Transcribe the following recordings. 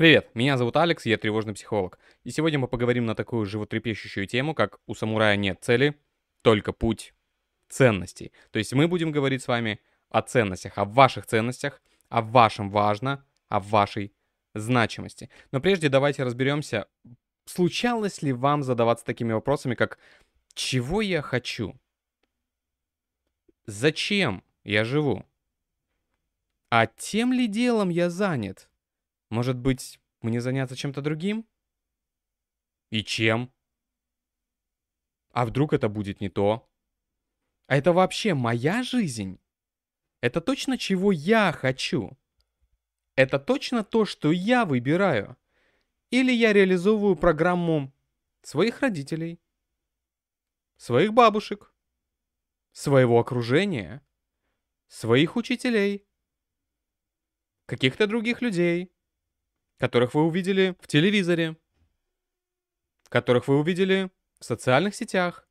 Привет, меня зовут Алекс, я тревожный психолог. И сегодня мы поговорим на такую животрепещущую тему, как «У самурая нет цели, только путь ценностей». То есть мы будем говорить с вами о ценностях, о ваших ценностях, о вашем важно, о вашей значимости. Но прежде давайте разберемся, случалось ли вам задаваться такими вопросами, как «Чего я хочу?» «Зачем я живу?» «А тем ли делом я занят?» Может быть, мне заняться чем-то другим? И чем? А вдруг это будет не то? А это вообще моя жизнь? Это точно чего я хочу? Это точно то, что я выбираю? Или я реализовываю программу своих родителей, своих бабушек, своего окружения, своих учителей, каких-то других людей, которых вы увидели в телевизоре, которых вы увидели в социальных сетях,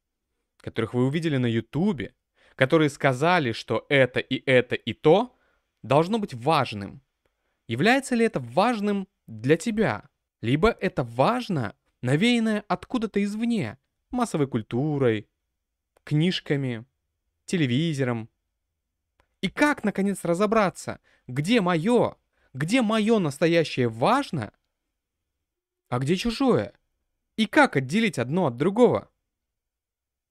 которых вы увидели на ютубе, которые сказали, что это и это и то должно быть важным. Является ли это важным для тебя? Либо это важно, навеянное откуда-то извне, массовой культурой, книжками, телевизором. И как, наконец, разобраться, где мое, где мое настоящее важно, а где чужое? И как отделить одно от другого?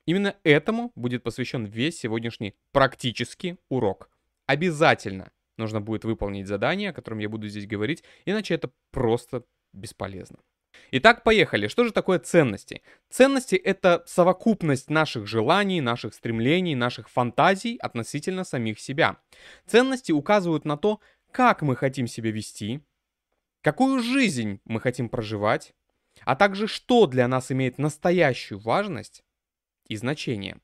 Именно этому будет посвящен весь сегодняшний практический урок. Обязательно нужно будет выполнить задание, о котором я буду здесь говорить, иначе это просто бесполезно. Итак, поехали. Что же такое ценности? Ценности — это совокупность наших желаний, наших стремлений, наших фантазий относительно самих себя. Ценности указывают на то, как мы хотим себя вести, какую жизнь мы хотим проживать, а также что для нас имеет настоящую важность и значение.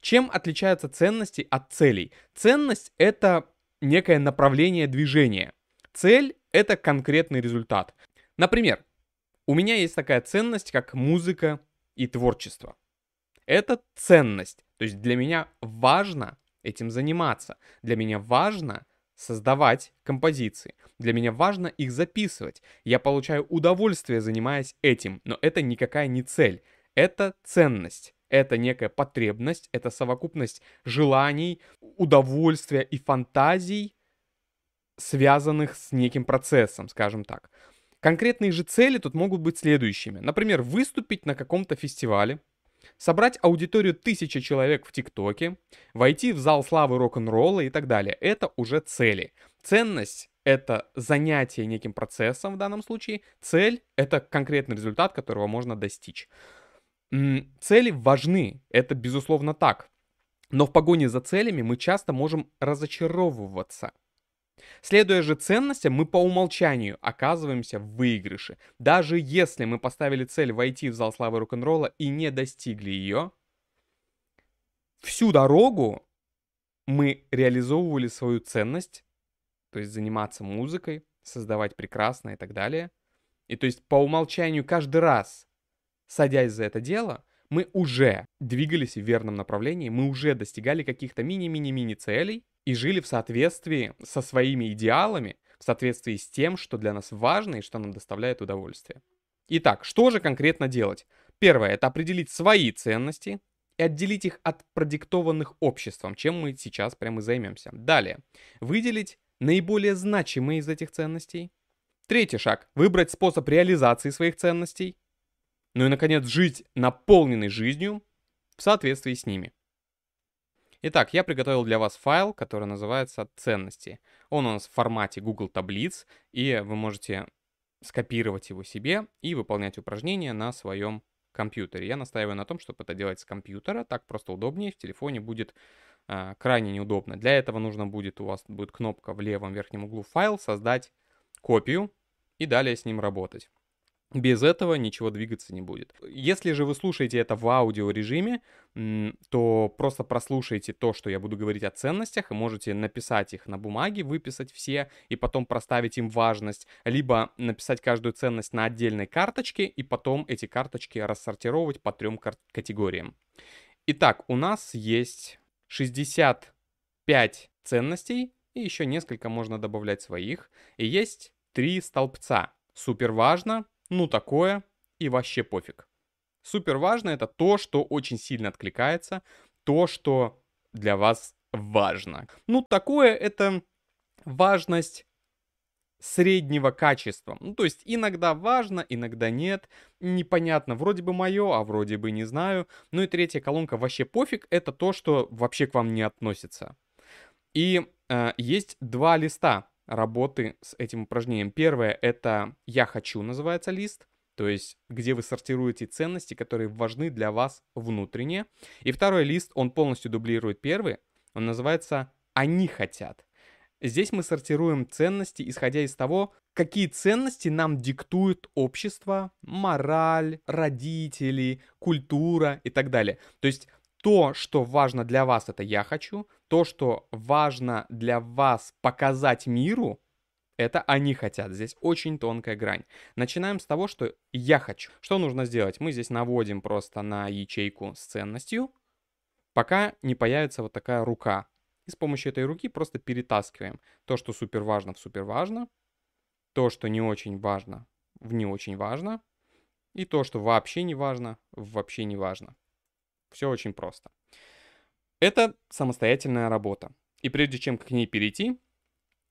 Чем отличаются ценности от целей? Ценность — это некое направление движения. Цель — это конкретный результат. Например, у меня есть такая ценность, как музыка и творчество. Это ценность. То есть для меня важно этим заниматься. Для меня важно создавать композиции. Для меня важно их записывать. Я получаю удовольствие, занимаясь этим, но это никакая не цель. Это ценность. Это некая потребность, это совокупность желаний, удовольствия и фантазий, связанных с неким процессом, скажем так. Конкретные же цели тут могут быть следующими. Например, выступить на каком-то фестивале, собрать аудиторию тысячи человек в ТикТоке, войти в зал славы рок-н-ролла и так далее. Это уже цели. Ценность — это занятие неким процессом в данном случае. Цель — это конкретный результат, которого можно достичь. Цели важны, это безусловно так. Но в погоне за целями мы часто можем разочаровываться — Следуя же ценностям, мы по умолчанию оказываемся в выигрыше. Даже если мы поставили цель войти в зал славы рок-н-ролла и не достигли ее, всю дорогу мы реализовывали свою ценность, то есть заниматься музыкой, создавать прекрасное и так далее. И то есть по умолчанию каждый раз, садясь за это дело, мы уже двигались в верном направлении, мы уже достигали каких-то мини-мини-мини целей, и жили в соответствии со своими идеалами, в соответствии с тем, что для нас важно и что нам доставляет удовольствие. Итак, что же конкретно делать? Первое – это определить свои ценности и отделить их от продиктованных обществом, чем мы сейчас прямо и займемся. Далее, выделить наиболее значимые из этих ценностей. Третий шаг – выбрать способ реализации своих ценностей. Ну и, наконец, жить наполненной жизнью в соответствии с ними. Итак, я приготовил для вас файл, который называется «Ценности». Он у нас в формате Google таблиц, и вы можете скопировать его себе и выполнять упражнения на своем компьютере. Я настаиваю на том, чтобы это делать с компьютера, так просто удобнее, в телефоне будет э, крайне неудобно. Для этого нужно будет, у вас будет кнопка в левом верхнем углу «Файл», создать копию и далее с ним работать. Без этого ничего двигаться не будет. Если же вы слушаете это в аудиорежиме, то просто прослушайте то, что я буду говорить о ценностях, и можете написать их на бумаге, выписать все, и потом проставить им важность, либо написать каждую ценность на отдельной карточке, и потом эти карточки рассортировать по трем категориям. Итак, у нас есть 65 ценностей, и еще несколько можно добавлять своих, и есть три столбца — Супер важно, ну такое и вообще пофиг. Супер важно это то, что очень сильно откликается, то, что для вас важно. Ну такое это важность среднего качества. Ну, то есть иногда важно, иногда нет. Непонятно, вроде бы мое, а вроде бы не знаю. Ну и третья колонка вообще пофиг, это то, что вообще к вам не относится. И э, есть два листа работы с этим упражнением. Первое это «Я хочу» называется лист, то есть где вы сортируете ценности, которые важны для вас внутренне. И второй лист, он полностью дублирует первый, он называется «Они хотят». Здесь мы сортируем ценности, исходя из того, какие ценности нам диктует общество, мораль, родители, культура и так далее. То есть то, что важно для вас, это я хочу, то, что важно для вас показать миру, это они хотят. Здесь очень тонкая грань. Начинаем с того, что я хочу. Что нужно сделать? Мы здесь наводим просто на ячейку с ценностью, пока не появится вот такая рука. И с помощью этой руки просто перетаскиваем то, что супер важно в супер важно, то, что не очень важно в не очень важно, и то, что вообще не важно, в вообще не важно. Все очень просто. Это самостоятельная работа. И прежде чем к ней перейти,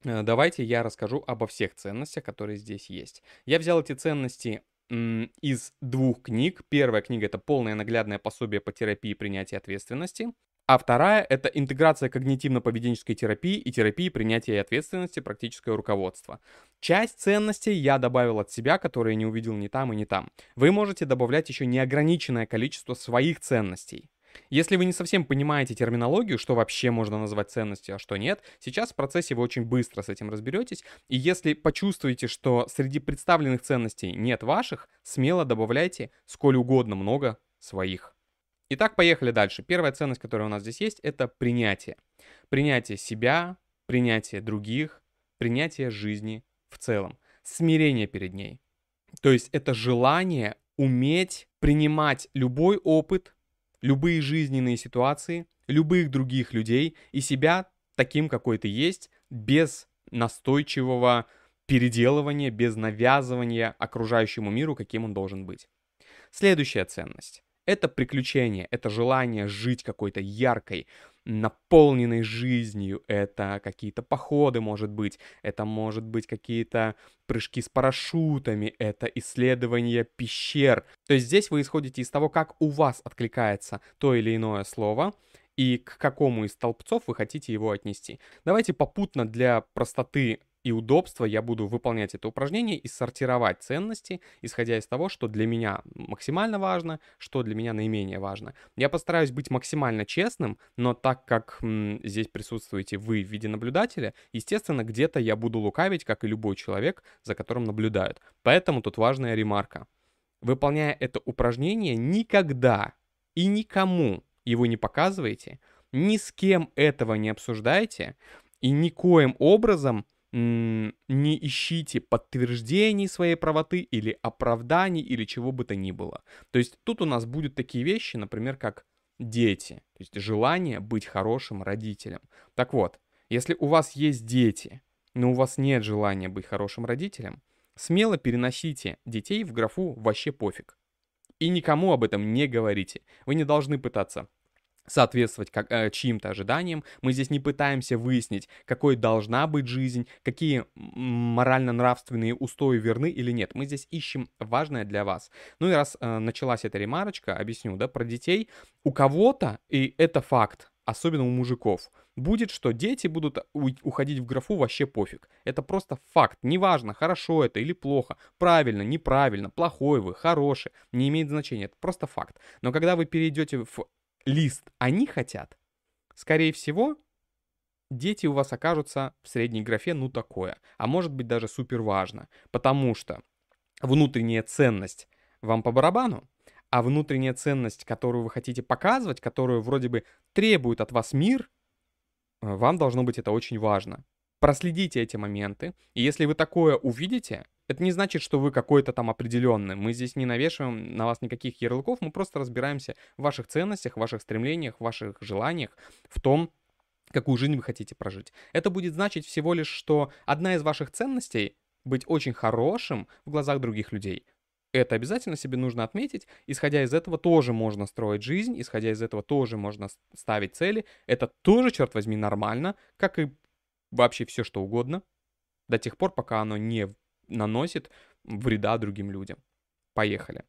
э, давайте я расскажу обо всех ценностях, которые здесь есть. Я взял эти ценности из двух книг. Первая книга — это полное наглядное пособие по терапии принятия ответственности. А вторая — это интеграция когнитивно-поведенческой терапии и терапии принятия ответственности, практическое руководство. Часть ценностей я добавил от себя, которые не увидел ни там и ни там. Вы можете добавлять еще неограниченное количество своих ценностей. Если вы не совсем понимаете терминологию, что вообще можно назвать ценностью, а что нет, сейчас в процессе вы очень быстро с этим разберетесь. И если почувствуете, что среди представленных ценностей нет ваших, смело добавляйте сколь угодно много своих. Итак, поехали дальше. Первая ценность, которая у нас здесь есть, это принятие. Принятие себя, принятие других, принятие жизни в целом. Смирение перед ней. То есть это желание уметь принимать любой опыт, любые жизненные ситуации, любых других людей и себя таким, какой ты есть, без настойчивого переделывания, без навязывания окружающему миру, каким он должен быть. Следующая ценность. Это приключение, это желание жить какой-то яркой, наполненной жизнью. Это какие-то походы, может быть. Это может быть какие-то прыжки с парашютами. Это исследование пещер. То есть здесь вы исходите из того, как у вас откликается то или иное слово и к какому из столбцов вы хотите его отнести. Давайте попутно для простоты и удобства я буду выполнять это упражнение и сортировать ценности, исходя из того, что для меня максимально важно, что для меня наименее важно. Я постараюсь быть максимально честным, но так как м, здесь присутствуете вы в виде наблюдателя, естественно, где-то я буду лукавить, как и любой человек, за которым наблюдают. Поэтому тут важная ремарка. Выполняя это упражнение, никогда и никому его не показывайте, ни с кем этого не обсуждайте, и никоим образом не ищите подтверждений своей правоты или оправданий или чего бы то ни было. То есть тут у нас будут такие вещи, например, как дети, то есть желание быть хорошим родителем. Так вот, если у вас есть дети, но у вас нет желания быть хорошим родителем, смело переносите детей в графу «вообще пофиг». И никому об этом не говорите. Вы не должны пытаться соответствовать как, э, чьим-то ожиданиям. Мы здесь не пытаемся выяснить, какой должна быть жизнь, какие морально-нравственные устои верны или нет. Мы здесь ищем важное для вас. Ну и раз э, началась эта ремарочка, объясню, да, про детей. У кого-то, и это факт, особенно у мужиков, будет, что дети будут уходить в графу вообще пофиг. Это просто факт. Неважно, хорошо это или плохо, правильно, неправильно, плохой вы, хороший, не имеет значения. Это просто факт. Но когда вы перейдете в лист они хотят, скорее всего, дети у вас окажутся в средней графе ну такое, а может быть даже супер важно, потому что внутренняя ценность вам по барабану, а внутренняя ценность, которую вы хотите показывать, которую вроде бы требует от вас мир, э, вам должно быть это очень важно. Проследите эти моменты, и если вы такое увидите, это не значит, что вы какой-то там определенный. Мы здесь не навешиваем на вас никаких ярлыков, мы просто разбираемся в ваших ценностях, в ваших стремлениях, в ваших желаниях, в том, какую жизнь вы хотите прожить. Это будет значить всего лишь, что одна из ваших ценностей быть очень хорошим в глазах других людей. Это обязательно себе нужно отметить. Исходя из этого тоже можно строить жизнь, исходя из этого тоже можно ставить цели. Это тоже, черт возьми, нормально, как и вообще все что угодно, до тех пор, пока оно не наносит вреда другим людям. Поехали.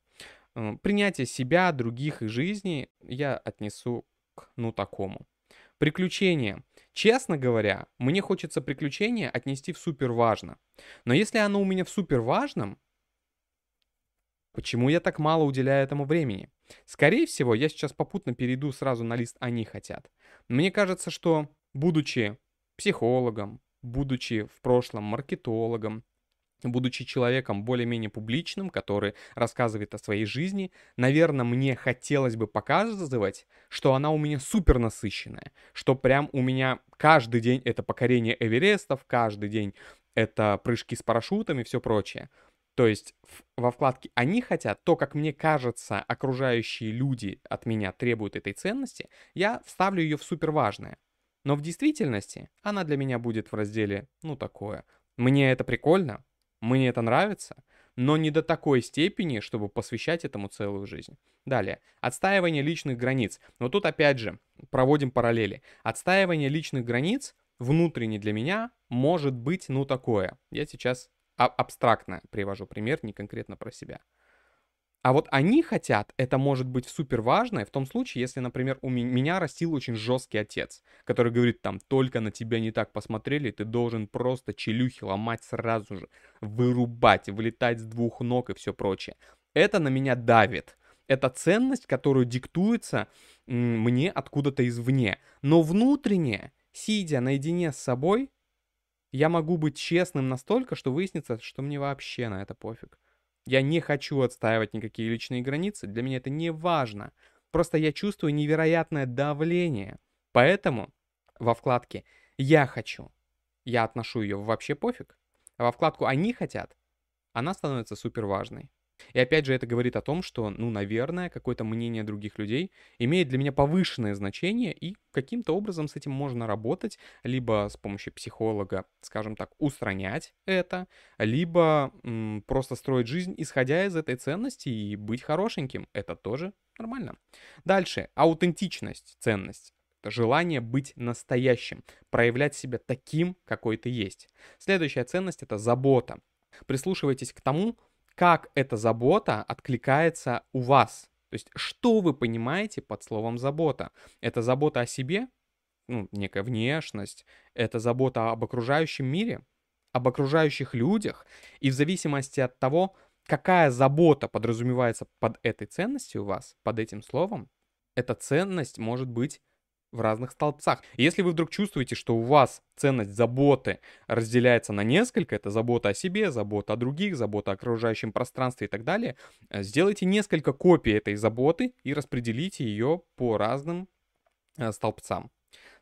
Э, принятие себя, других и жизни я отнесу к ну такому. Приключения. Честно говоря, мне хочется приключения отнести в супер важно. Но если оно у меня в супер важном, почему я так мало уделяю этому времени? Скорее всего, я сейчас попутно перейду сразу на лист «Они хотят». Мне кажется, что, будучи психологом, будучи в прошлом маркетологом, будучи человеком более-менее публичным, который рассказывает о своей жизни, наверное, мне хотелось бы показывать, что она у меня супер насыщенная, что прям у меня каждый день это покорение Эверестов, каждый день это прыжки с парашютами и все прочее. То есть во вкладке «Они хотят», то, как мне кажется, окружающие люди от меня требуют этой ценности, я вставлю ее в супер важное. Но в действительности она для меня будет в разделе «ну такое». Мне это прикольно, мне это нравится, но не до такой степени, чтобы посвящать этому целую жизнь. Далее. Отстаивание личных границ. Но тут опять же проводим параллели. Отстаивание личных границ внутренне для меня может быть ну такое. Я сейчас абстрактно привожу пример, не конкретно про себя. А вот они хотят, это может быть супер важно, в том случае, если, например, у меня растил очень жесткий отец, который говорит там, только на тебя не так посмотрели, ты должен просто челюхи ломать сразу же, вырубать, вылетать с двух ног и все прочее. Это на меня давит. Это ценность, которую диктуется мне откуда-то извне. Но внутренне, сидя наедине с собой, я могу быть честным настолько, что выяснится, что мне вообще на это пофиг. Я не хочу отстаивать никакие личные границы, для меня это не важно. Просто я чувствую невероятное давление. Поэтому во вкладке «Я хочу» я отношу ее вообще пофиг, а во вкладку «Они хотят» она становится супер важной. И опять же это говорит о том, что, ну, наверное, какое-то мнение других людей имеет для меня повышенное значение, и каким-то образом с этим можно работать, либо с помощью психолога, скажем так, устранять это, либо м, просто строить жизнь, исходя из этой ценности и быть хорошеньким. Это тоже нормально. Дальше. Аутентичность, ценность желание быть настоящим, проявлять себя таким, какой ты есть. Следующая ценность — это забота. Прислушивайтесь к тому, как эта забота откликается у вас. То есть, что вы понимаете под словом забота? Это забота о себе, ну, некая внешность, это забота об окружающем мире, об окружающих людях, и в зависимости от того, какая забота подразумевается под этой ценностью у вас, под этим словом, эта ценность может быть в разных столбцах. если вы вдруг чувствуете, что у вас ценность заботы разделяется на несколько, это забота о себе, забота о других, забота о окружающем пространстве и так далее, э, сделайте несколько копий этой заботы и распределите ее по разным э, столбцам.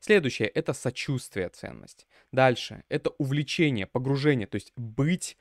Следующее — это сочувствие ценность. Дальше — это увлечение, погружение, то есть быть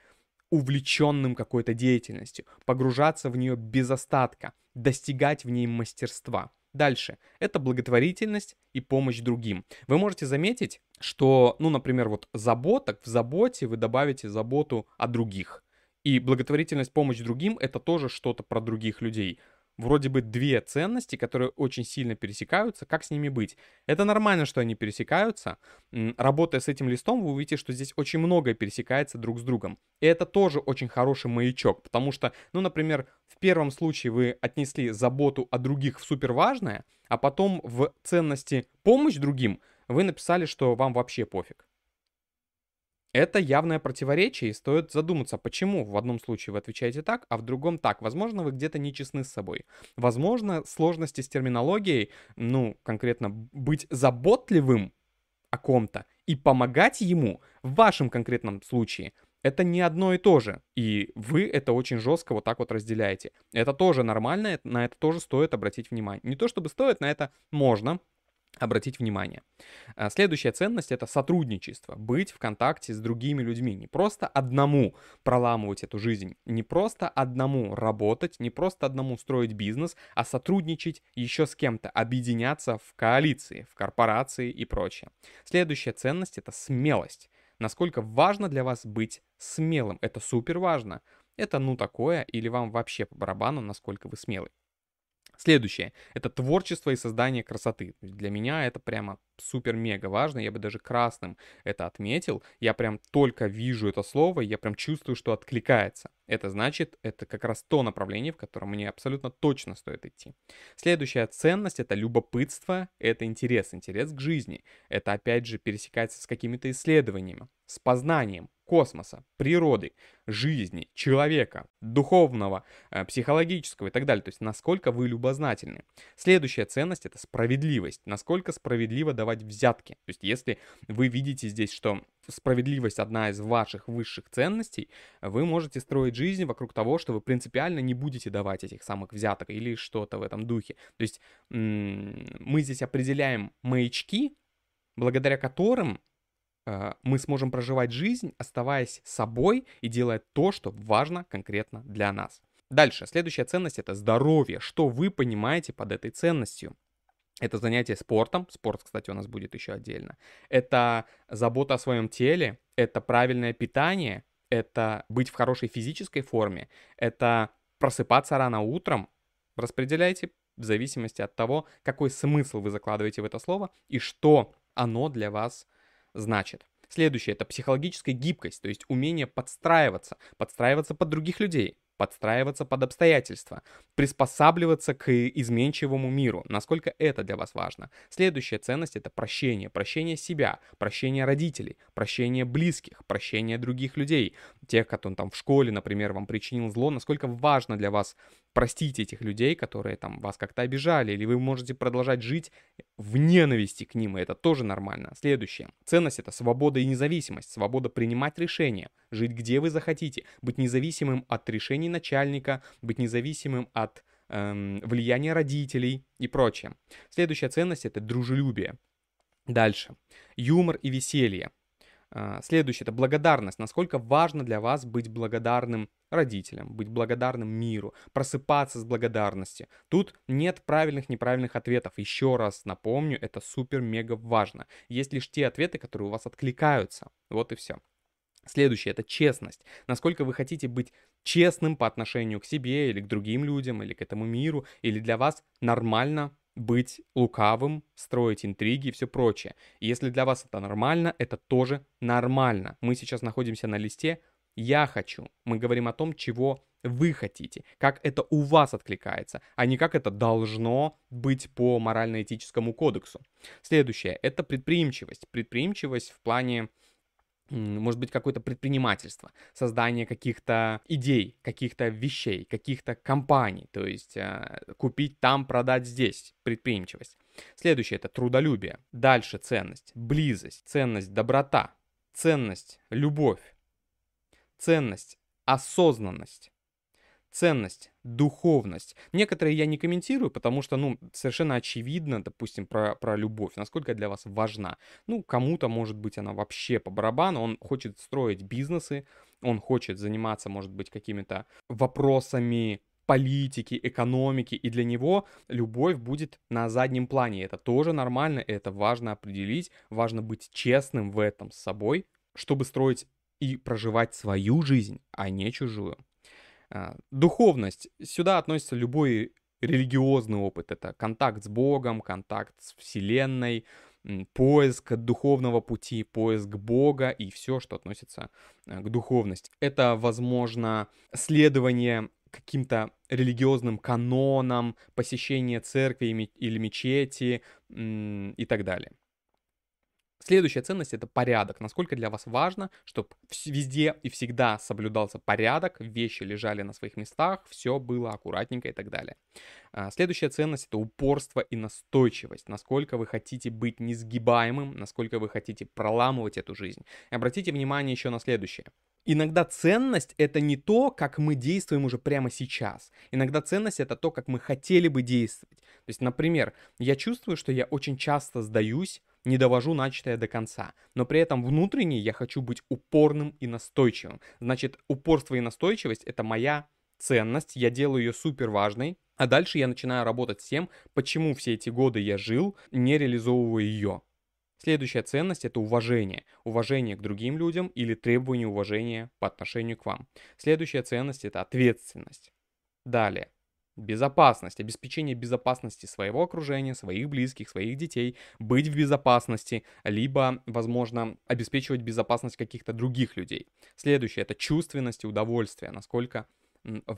увлеченным какой-то деятельностью, погружаться в нее без остатка, достигать в ней мастерства — Дальше. Это благотворительность и помощь другим. Вы можете заметить, что, ну, например, вот забота, в заботе вы добавите заботу о других. И благотворительность, помощь другим — это тоже что-то про других людей вроде бы две ценности, которые очень сильно пересекаются, как с ними быть? Это нормально, что они пересекаются. Работая с этим листом, вы увидите, что здесь очень многое пересекается друг с другом. И это тоже очень хороший маячок, потому что, ну, например, в первом случае вы отнесли заботу о других в супер важное, а потом в ценности помощь другим вы написали, что вам вообще пофиг. Это явное противоречие, и стоит задуматься, почему в одном случае вы отвечаете так, а в другом так. Возможно, вы где-то не честны с собой. Возможно, сложности с терминологией, ну, конкретно быть заботливым о ком-то и помогать ему в вашем конкретном случае это не одно и то же. И вы это очень жестко вот так вот разделяете. Это тоже нормально, на это тоже стоит обратить внимание. Не то чтобы стоит, на это можно, обратить внимание. А, следующая ценность — это сотрудничество. Быть в контакте с другими людьми. Не просто одному проламывать эту жизнь, не просто одному работать, не просто одному строить бизнес, а сотрудничать еще с кем-то, объединяться в коалиции, в корпорации и прочее. Следующая ценность — это смелость. Насколько важно для вас быть смелым. Это супер важно. Это ну такое, или вам вообще по барабану, насколько вы смелый. Следующее — это творчество и создание красоты. Для меня это прямо супер-мега важно, я бы даже красным это отметил. Я прям только вижу это слово, я прям чувствую, что откликается. Это значит, это как раз то направление, в котором мне абсолютно точно стоит идти. Следующая ценность — это любопытство, это интерес, интерес к жизни. Это опять же пересекается с какими-то исследованиями, с познанием, космоса, природы, жизни, человека, духовного, э, психологического и так далее. То есть насколько вы любознательны. Следующая ценность — это справедливость. Насколько справедливо давать взятки. То есть если вы видите здесь, что справедливость одна из ваших высших ценностей, вы можете строить жизнь вокруг того, что вы принципиально не будете давать этих самых взяток или что-то в этом духе. То есть мы здесь определяем маячки, благодаря которым мы сможем проживать жизнь, оставаясь собой и делая то, что важно конкретно для нас. Дальше, следующая ценность это здоровье. Что вы понимаете под этой ценностью? Это занятие спортом. Спорт, кстати, у нас будет еще отдельно. Это забота о своем теле. Это правильное питание. Это быть в хорошей физической форме. Это просыпаться рано утром. Распределяйте в зависимости от того, какой смысл вы закладываете в это слово и что оно для вас значит. Следующее — это психологическая гибкость, то есть умение подстраиваться, подстраиваться под других людей, подстраиваться под обстоятельства, приспосабливаться к изменчивому миру, насколько это для вас важно. Следующая ценность — это прощение, прощение себя, прощение родителей, прощение близких, прощение других людей, тех, кто там в школе, например, вам причинил зло, насколько важно для вас простить этих людей, которые там вас как-то обижали, или вы можете продолжать жить в ненависти к ним, и это тоже нормально. Следующее. Ценность — это свобода и независимость, свобода принимать решения, жить где вы захотите, быть независимым от решений начальника, быть независимым от эм, влияния родителей и прочее. Следующая ценность — это дружелюбие. Дальше. Юмор и веселье. А, следующее — это благодарность. Насколько важно для вас быть благодарным родителям, быть благодарным миру, просыпаться с благодарностью. Тут нет правильных, неправильных ответов. Еще раз напомню, это супер-мега важно. Есть лишь те ответы, которые у вас откликаются. Вот и все. Следующее — это честность. Насколько вы хотите быть честным по отношению к себе или к другим людям, или к этому миру, или для вас нормально быть лукавым, строить интриги и все прочее. И если для вас это нормально, это тоже нормально. Мы сейчас находимся на листе «Я хочу». Мы говорим о том, чего вы хотите, как это у вас откликается, а не как это должно быть по морально-этическому кодексу. Следующее — это предприимчивость. Предприимчивость в плане может быть, какое-то предпринимательство, создание каких-то идей, каких-то вещей, каких-то компаний, то есть э, купить там, продать здесь, предприимчивость. Следующее это трудолюбие. Дальше ценность, близость, ценность, доброта, ценность, любовь, ценность, осознанность, ценность, духовность. Некоторые я не комментирую, потому что, ну, совершенно очевидно, допустим, про, про любовь, насколько для вас важна. Ну, кому-то, может быть, она вообще по барабану, он хочет строить бизнесы, он хочет заниматься, может быть, какими-то вопросами политики, экономики, и для него любовь будет на заднем плане. Это тоже нормально, это важно определить, важно быть честным в этом с собой, чтобы строить и проживать свою жизнь, а не чужую. А, духовность. Сюда относится любой религиозный опыт. Это контакт с Богом, контакт с Вселенной, поиск духовного пути, поиск Бога и все, что относится э, к духовности. Это, возможно, следование каким-то религиозным канонам, посещение церкви или мечети и так далее. Следующая ценность это порядок. Насколько для вас важно, чтобы везде и всегда соблюдался порядок, вещи лежали на своих местах, все было аккуратненько и так далее. А, следующая ценность это упорство и настойчивость. Насколько вы хотите быть несгибаемым, насколько вы хотите проламывать эту жизнь. И обратите внимание еще на следующее. Иногда ценность это не то, как мы действуем уже прямо сейчас. Иногда ценность это то, как мы хотели бы действовать. То есть, например, я чувствую, что я очень часто сдаюсь не довожу начатое до конца. Но при этом внутренне я хочу быть упорным и настойчивым. Значит, упорство и настойчивость — это моя ценность, я делаю ее супер важной, а дальше я начинаю работать с тем, почему все эти годы я жил, не реализовывая ее. Следующая ценность – это уважение. Уважение к другим людям или требование уважения по отношению к вам. Следующая ценность – это ответственность. Далее. Безопасность, обеспечение безопасности своего окружения, своих близких, своих детей, быть в безопасности, либо, возможно, обеспечивать безопасность каких-то других людей. Следующее – это чувственность и удовольствие, насколько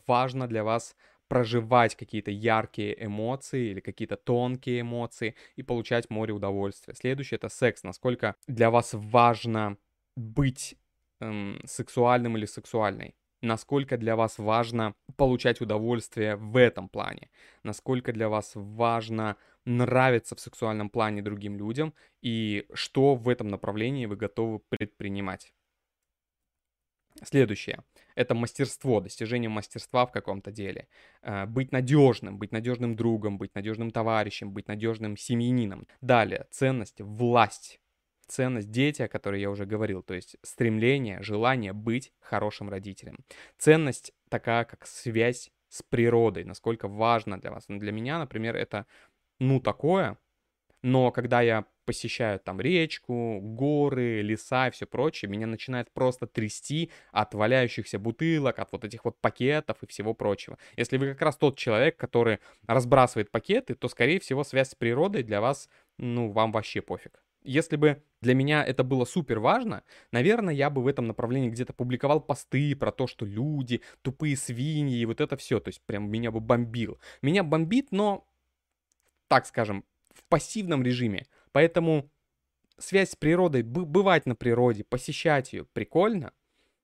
важно для вас проживать какие-то яркие эмоции или какие-то тонкие эмоции и получать море удовольствия. Следующее это секс. Насколько для вас важно быть эм, сексуальным или сексуальной насколько для вас важно получать удовольствие в этом плане, насколько для вас важно нравиться в сексуальном плане другим людям и что в этом направлении вы готовы предпринимать. Следующее. Это мастерство, достижение мастерства в каком-то деле. Э, быть надежным, быть надежным другом, быть надежным товарищем, быть надежным семьянином. Далее, ценность, власть ценность дети, о которой я уже говорил, то есть стремление, желание быть хорошим родителем. Ценность такая, как связь с природой, насколько важно для вас. Ну, для меня, например, это, ну, такое, но когда я посещаю там речку, горы, леса и все прочее, меня начинает просто трясти от валяющихся бутылок, от вот этих вот пакетов и всего прочего. Если вы как раз тот человек, который разбрасывает пакеты, то, скорее всего, связь с природой для вас, ну, вам вообще пофиг. Если бы для меня это было супер важно, наверное, я бы в этом направлении где-то публиковал посты про то, что люди, тупые свиньи и вот это все. То есть прям меня бы бомбил. Меня бомбит, но, так скажем, в пассивном режиме. Поэтому связь с природой, бывать на природе, посещать ее прикольно.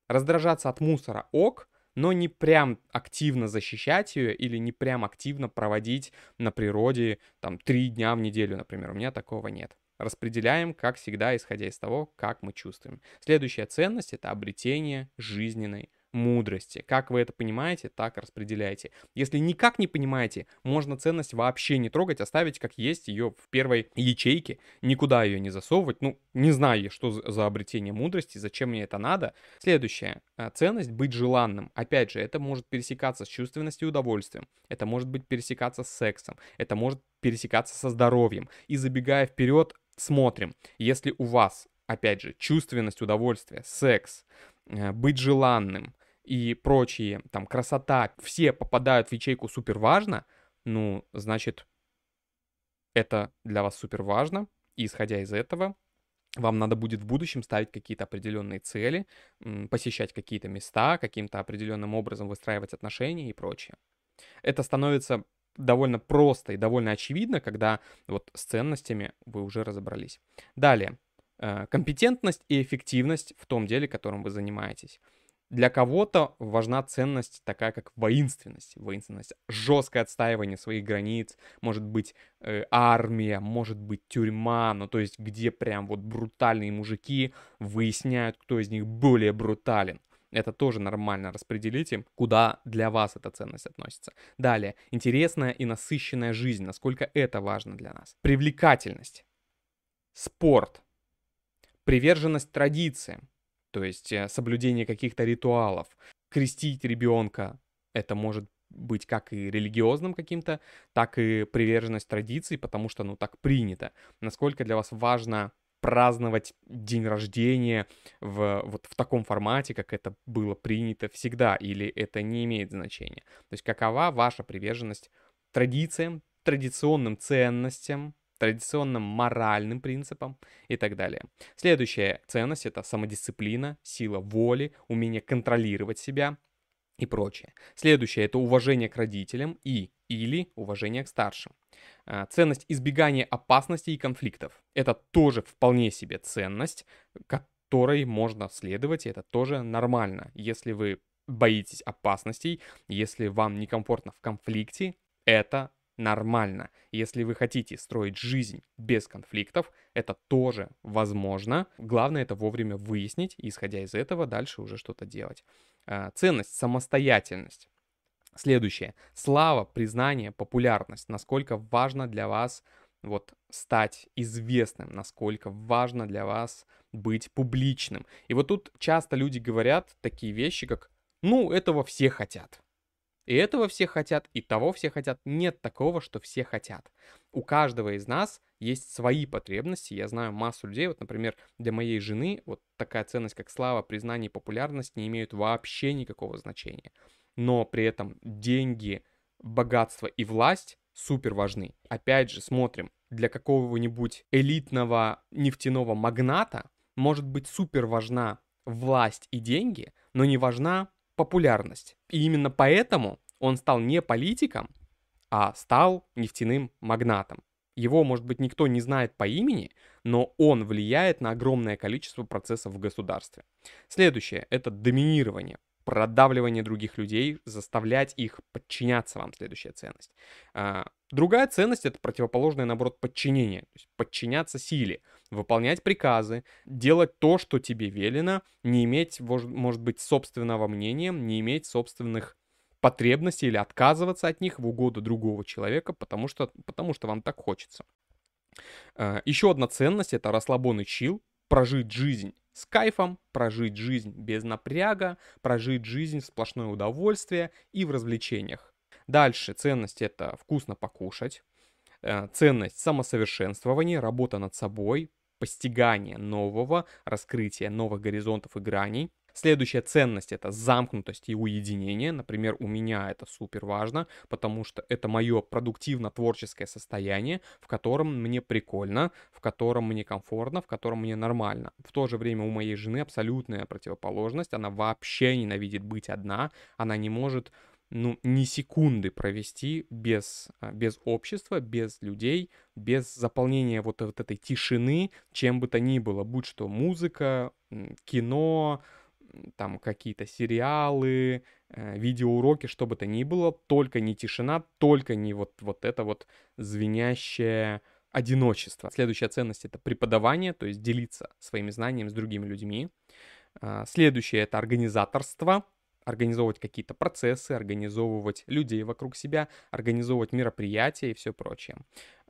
Раздражаться от мусора ок, но не прям активно защищать ее или не прям активно проводить на природе там три дня в неделю, например. У меня такого нет. Распределяем, как всегда, исходя из того, как мы чувствуем. Следующая ценность — это обретение жизненной мудрости. Как вы это понимаете, так распределяйте. Если никак не понимаете, можно ценность вообще не трогать, оставить как есть ее в первой ячейке, никуда ее не засовывать. Ну, не знаю, что за обретение мудрости, зачем мне это надо. Следующая э, ценность — быть желанным. Опять же, это может пересекаться с чувственностью и удовольствием. Это может быть пересекаться с сексом. Это может пересекаться со здоровьем. И забегая вперед, смотрим, если у вас, опять же, чувственность, удовольствие, секс, э, быть желанным и прочие, там, красота, все попадают в ячейку супер важно, ну, значит, это для вас супер важно, и исходя из этого, вам надо будет в будущем ставить какие-то определенные цели, посещать какие-то места, каким-то определенным образом выстраивать отношения и прочее. Это становится довольно просто и довольно очевидно, когда вот с ценностями вы уже разобрались. Далее, э, компетентность и эффективность в том деле, которым вы занимаетесь. Для кого-то важна ценность такая, как воинственность. Воинственность, жесткое отстаивание своих границ, может быть э, армия, может быть тюрьма, ну то есть где прям вот брутальные мужики выясняют, кто из них более брутален. Это тоже нормально распределите, куда для вас эта ценность относится. Далее, интересная и насыщенная жизнь, насколько это важно для нас. Привлекательность, спорт, приверженность традициям, то есть э, соблюдение каких-то ритуалов, крестить ребенка, это может быть как и религиозным каким-то, так и приверженность традиций, потому что, ну, так принято. Насколько для вас важно праздновать день рождения в, вот в таком формате, как это было принято всегда, или это не имеет значения. То есть какова ваша приверженность традициям, традиционным ценностям, традиционным моральным принципам и так далее. Следующая ценность — это самодисциплина, сила воли, умение контролировать себя и прочее. Следующее — это уважение к родителям и или уважение к старшим. А, ценность избегания опасностей и конфликтов. Это тоже вполне себе ценность, которой можно следовать, и это тоже нормально. Если вы боитесь опасностей, если вам некомфортно в конфликте, это нормально. Если вы хотите строить жизнь без конфликтов, это тоже возможно. Главное это вовремя выяснить, исходя из этого дальше уже что-то делать. А, ценность, самостоятельность. Следующее. Слава, признание, популярность. Насколько важно для вас вот стать известным, насколько важно для вас быть публичным. И вот тут часто люди говорят такие вещи, как «ну, этого все хотят». И этого все хотят, и того все хотят. Нет такого, что все хотят. У каждого из нас есть свои потребности. Я знаю массу людей, вот, например, для моей жены вот такая ценность, как слава, признание и популярность не имеют вообще никакого значения. Но при этом деньги, богатство и власть супер важны. Опять же, смотрим, для какого-нибудь элитного нефтяного магната может быть супер важна власть и деньги, но не важна популярность. И именно поэтому он стал не политиком, а стал нефтяным магнатом. Его, может быть, никто не знает по имени, но он влияет на огромное количество процессов в государстве. Следующее – это доминирование продавливание других людей, заставлять их подчиняться вам, следующая ценность. А, другая ценность — это противоположное, наоборот, подчинение, то есть подчиняться силе, выполнять приказы, делать то, что тебе велено, не иметь, может быть, собственного мнения, не иметь собственных потребностей или отказываться от них в угоду другого человека, потому что, потому что вам так хочется. А, еще одна ценность — это расслабон и чил, прожить жизнь с кайфом, прожить жизнь без напряга, прожить жизнь в сплошное удовольствие и в развлечениях. Дальше. Ценность это вкусно покушать, э, ценность самосовершенствования, работа над собой, постигание нового, раскрытие новых горизонтов и граней, Следующая ценность это замкнутость и уединение. Например, у меня это супер важно, потому что это мое продуктивно-творческое состояние, в котором мне прикольно, в котором мне комфортно, в котором мне нормально. В то же время у моей жены абсолютная противоположность. Она вообще ненавидит быть одна. Она не может ну, ни секунды провести без, а, без общества, без людей, без заполнения вот, вот этой тишины, чем бы то ни было, будь что музыка, кино, там какие-то сериалы, э, видеоуроки, что бы то ни было, только не тишина, только не вот, вот это вот звенящее одиночество. Следующая ценность — это преподавание, то есть делиться своими знаниями с другими людьми. А, следующее — это организаторство, организовывать какие-то процессы, организовывать людей вокруг себя, организовывать мероприятия и все прочее.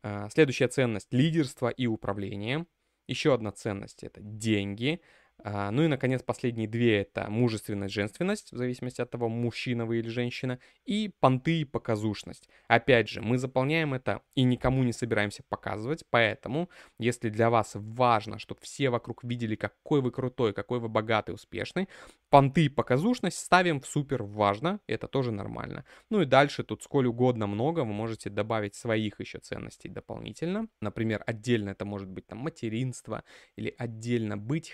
А, следующая ценность — лидерство и управление. Еще одна ценность — это деньги, ну и, наконец, последние две — это мужественность, женственность, в зависимости от того, мужчина вы или женщина, и понты и показушность. Опять же, мы заполняем это и никому не собираемся показывать, поэтому, если для вас важно, чтобы все вокруг видели, какой вы крутой, какой вы богатый, успешный, понты и показушность ставим в супер важно, это тоже нормально. Ну и дальше тут сколь угодно много, вы можете добавить своих еще ценностей дополнительно. Например, отдельно это может быть там материнство, или отдельно быть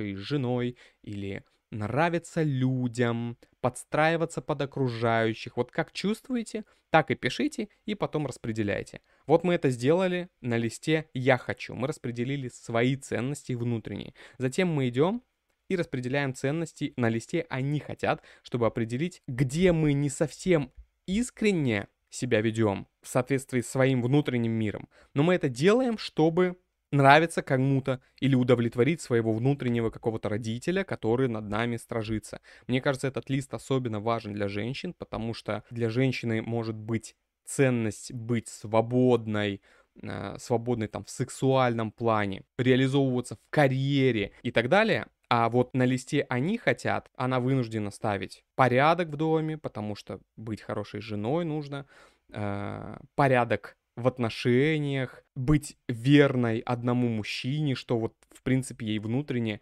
хорошей женой, или нравиться людям, подстраиваться под окружающих. Вот как чувствуете, так и пишите и потом распределяйте. Вот мы это сделали на листе «Я хочу». Мы распределили свои ценности внутренние. Затем мы идем и распределяем ценности на листе «Они хотят», чтобы определить, где мы не совсем искренне себя ведем в соответствии с своим внутренним миром. Но мы это делаем, чтобы нравиться кому-то или удовлетворить своего внутреннего какого-то родителя, который над нами стражится. Мне кажется, этот лист особенно важен для женщин, потому что для женщины может быть ценность быть свободной, э, свободной там в сексуальном плане, реализовываться в карьере и так далее, а вот на листе они хотят, она вынуждена ставить порядок в доме, потому что быть хорошей женой нужно, э, порядок в отношениях, быть верной одному мужчине, что вот в принципе ей внутренне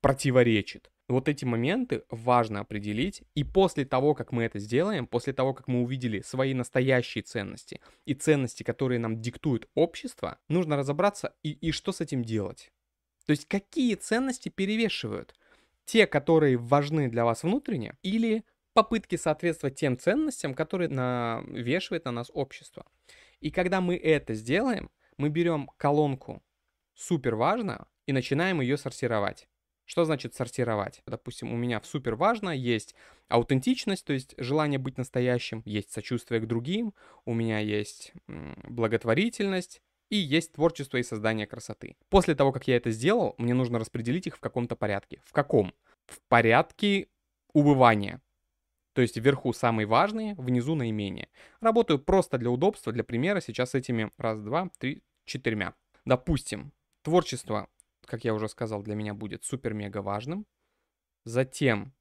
противоречит. Вот эти моменты важно определить, и после того, как мы это сделаем, после того, как мы увидели свои настоящие ценности и ценности, которые нам диктует общество, нужно разобраться и, и что с этим делать. То есть какие ценности перевешивают? Те, которые важны для вас внутренне, или попытки соответствовать тем ценностям, которые навешивает на нас общество. И когда мы это сделаем, мы берем колонку «Супер важно» и начинаем ее сортировать. Что значит сортировать? Допустим, у меня в супер важно есть аутентичность, то есть желание быть настоящим, есть сочувствие к другим, у меня есть благотворительность, и есть творчество и создание красоты. После того, как я это сделал, мне нужно распределить их в каком-то порядке. В каком? В порядке убывания. То есть вверху самые важные, внизу наименее. Работаю просто для удобства, для примера сейчас этими раз, два, три, четырьмя. Допустим, творчество, как я уже сказал, для меня будет супер-мега важным. Затем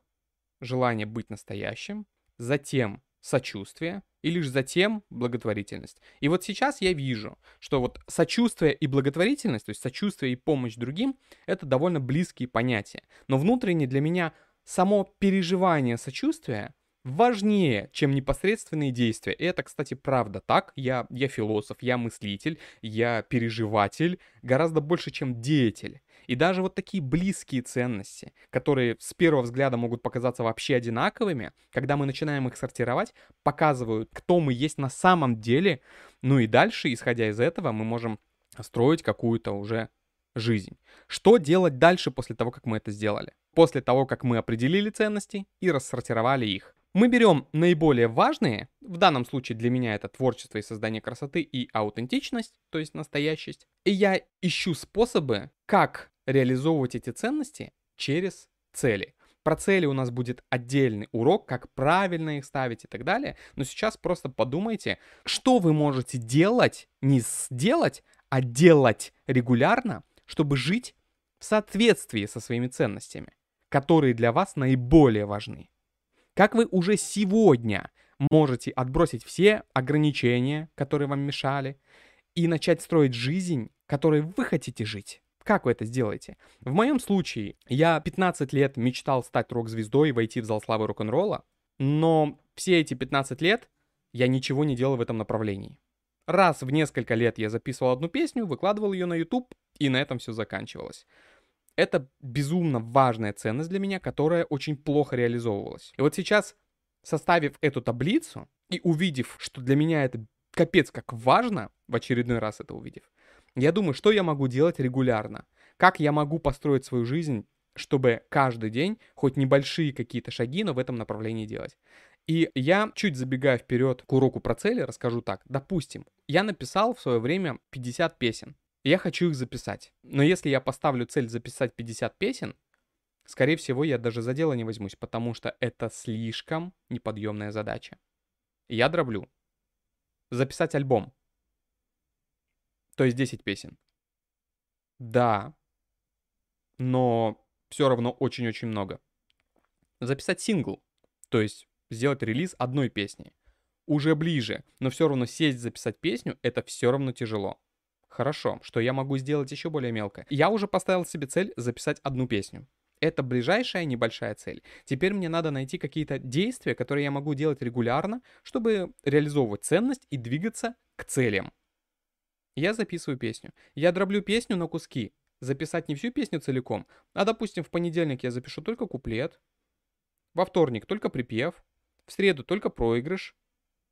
желание быть настоящим. Затем сочувствие и лишь затем благотворительность. И вот сейчас я вижу, что вот сочувствие и благотворительность, то есть сочувствие и помощь другим, это довольно близкие понятия. Но внутренне для меня само переживание сочувствия важнее, чем непосредственные действия. И это, кстати, правда так. Я, я философ, я мыслитель, я переживатель, гораздо больше, чем деятель. И даже вот такие близкие ценности, которые с первого взгляда могут показаться вообще одинаковыми, когда мы начинаем их сортировать, показывают, кто мы есть на самом деле. Ну и дальше, исходя из этого, мы можем строить какую-то уже жизнь. Что делать дальше после того, как мы это сделали? После того, как мы определили ценности и рассортировали их. Мы берем наиболее важные, в данном случае для меня это творчество и создание красоты и аутентичность, то есть настоящесть, и я ищу способы, как реализовывать эти ценности через цели. Про цели у нас будет отдельный урок, как правильно их ставить и так далее. Но сейчас просто подумайте, что вы можете делать, не сделать, а делать регулярно, чтобы жить в соответствии со своими ценностями, которые для вас наиболее важны. Как вы уже сегодня можете отбросить все ограничения, которые вам мешали, и начать строить жизнь, которой вы хотите жить? Как вы это сделаете? В моем случае, я 15 лет мечтал стать рок-звездой и войти в зал славы рок-н-ролла, но все эти 15 лет я ничего не делал в этом направлении. Раз в несколько лет я записывал одну песню, выкладывал ее на YouTube, и на этом все заканчивалось это безумно важная ценность для меня, которая очень плохо реализовывалась. И вот сейчас, составив эту таблицу и увидев, что для меня это капец как важно, в очередной раз это увидев, я думаю, что я могу делать регулярно, как я могу построить свою жизнь, чтобы каждый день хоть небольшие какие-то шаги, но в этом направлении делать. И я, чуть забегая вперед к уроку про цели, расскажу так. Допустим, я написал в свое время 50 песен. Я хочу их записать. Но если я поставлю цель записать 50 песен, скорее всего, я даже за дело не возьмусь, потому что это слишком неподъемная задача. Я дроблю. Записать альбом. То есть 10 песен. Да. Но все равно очень-очень много. Записать сингл. То есть сделать релиз одной песни. Уже ближе, но все равно сесть записать песню, это все равно тяжело. Хорошо, что я могу сделать еще более мелко? Я уже поставил себе цель записать одну песню. Это ближайшая небольшая цель. Теперь мне надо найти какие-то действия, которые я могу делать регулярно, чтобы реализовывать ценность и двигаться к целям. Я записываю песню. Я дроблю песню на куски. Записать не всю песню целиком, а допустим в понедельник я запишу только куплет, во вторник только припев, в среду только проигрыш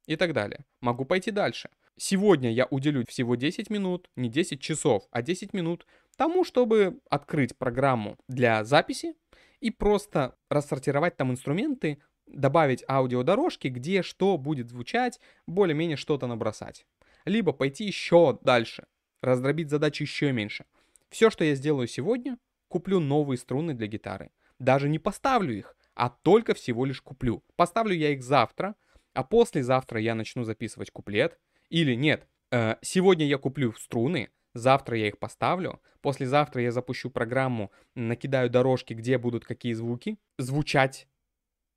и так далее. Могу пойти дальше. Сегодня я уделю всего 10 минут, не 10 часов, а 10 минут тому, чтобы открыть программу для записи и просто рассортировать там инструменты, добавить аудиодорожки, где что будет звучать, более-менее что-то набросать. Либо пойти еще дальше, раздробить задачи еще меньше. Все, что я сделаю сегодня, куплю новые струны для гитары. Даже не поставлю их, а только всего лишь куплю. Поставлю я их завтра, а послезавтра я начну записывать куплет, или нет, э, сегодня я куплю струны, завтра я их поставлю, послезавтра я запущу программу, накидаю дорожки, где будут какие звуки звучать.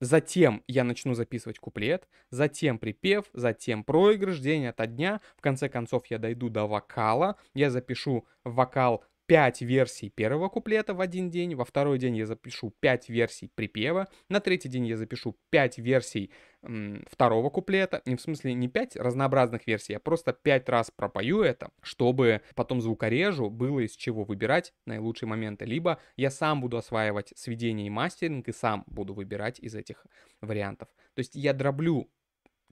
Затем я начну записывать куплет, затем припев, затем проигрыш день ото дня. В конце концов я дойду до вокала, я запишу вокал 5 версий первого куплета в один день, во второй день я запишу 5 версий припева, на третий день я запишу 5 версий м, второго куплета, не в смысле не 5 разнообразных версий, а просто 5 раз пропою это, чтобы потом звукорежу было из чего выбирать наилучшие моменты, либо я сам буду осваивать сведение и мастеринг и сам буду выбирать из этих вариантов. То есть я дроблю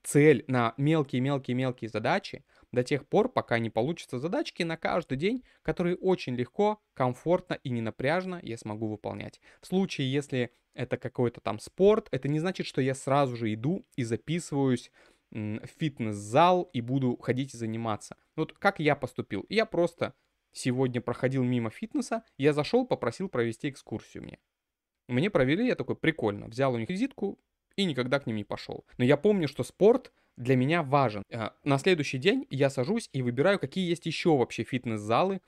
цель на мелкие-мелкие-мелкие задачи, до тех пор, пока не получатся задачки на каждый день, которые очень легко, комфортно и ненапряжно я смогу выполнять. В случае, если это какой-то там спорт, это не значит, что я сразу же иду и записываюсь в фитнес-зал и буду ходить и заниматься. Вот как я поступил? Я просто сегодня проходил мимо фитнеса, я зашел, попросил провести экскурсию мне. Мне провели, я такой, прикольно, взял у них визитку и никогда к ним не пошел. Но я помню, что спорт для меня важен. А, на следующий день я сажусь и выбираю, какие есть еще вообще фитнес-залы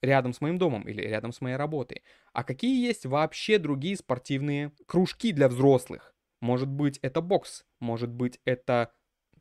рядом с моим домом или рядом с моей работой. А какие есть вообще другие спортивные кружки для взрослых. Может быть, это бокс, может быть, это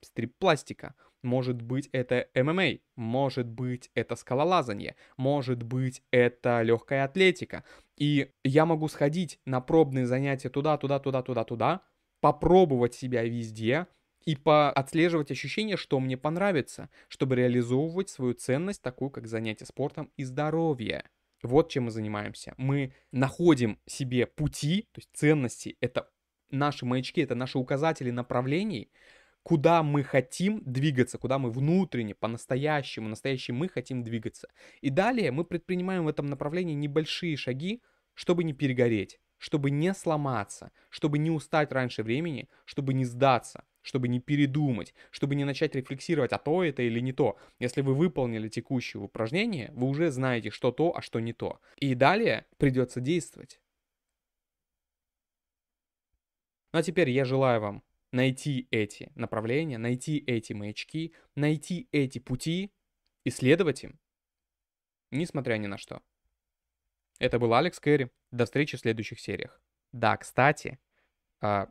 стрип-пластика, может быть, это ММА, может быть, это скалолазание, может быть, это легкая атлетика. И я могу сходить на пробные занятия туда, туда, туда, туда, туда, попробовать себя везде и отслеживать ощущение, что мне понравится, чтобы реализовывать свою ценность, такую как занятие спортом и здоровье. Вот чем мы занимаемся. Мы находим себе пути, то есть ценности, это наши маячки, это наши указатели направлений, куда мы хотим двигаться, куда мы внутренне, по-настоящему, настоящему мы хотим двигаться. И далее мы предпринимаем в этом направлении небольшие шаги, чтобы не перегореть, чтобы не сломаться, чтобы не устать раньше времени, чтобы не сдаться, чтобы не передумать, чтобы не начать рефлексировать, а то это или не то. Если вы выполнили текущее упражнение, вы уже знаете, что то, а что не то. И далее придется действовать. Ну а теперь я желаю вам найти эти направления, найти эти маячки, найти эти пути, исследовать им, несмотря ни на что. Это был Алекс Кэрри. До встречи в следующих сериях. Да, кстати, а,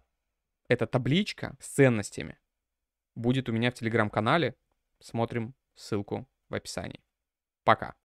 эта табличка с ценностями будет у меня в телеграм-канале. Смотрим ссылку в описании. Пока.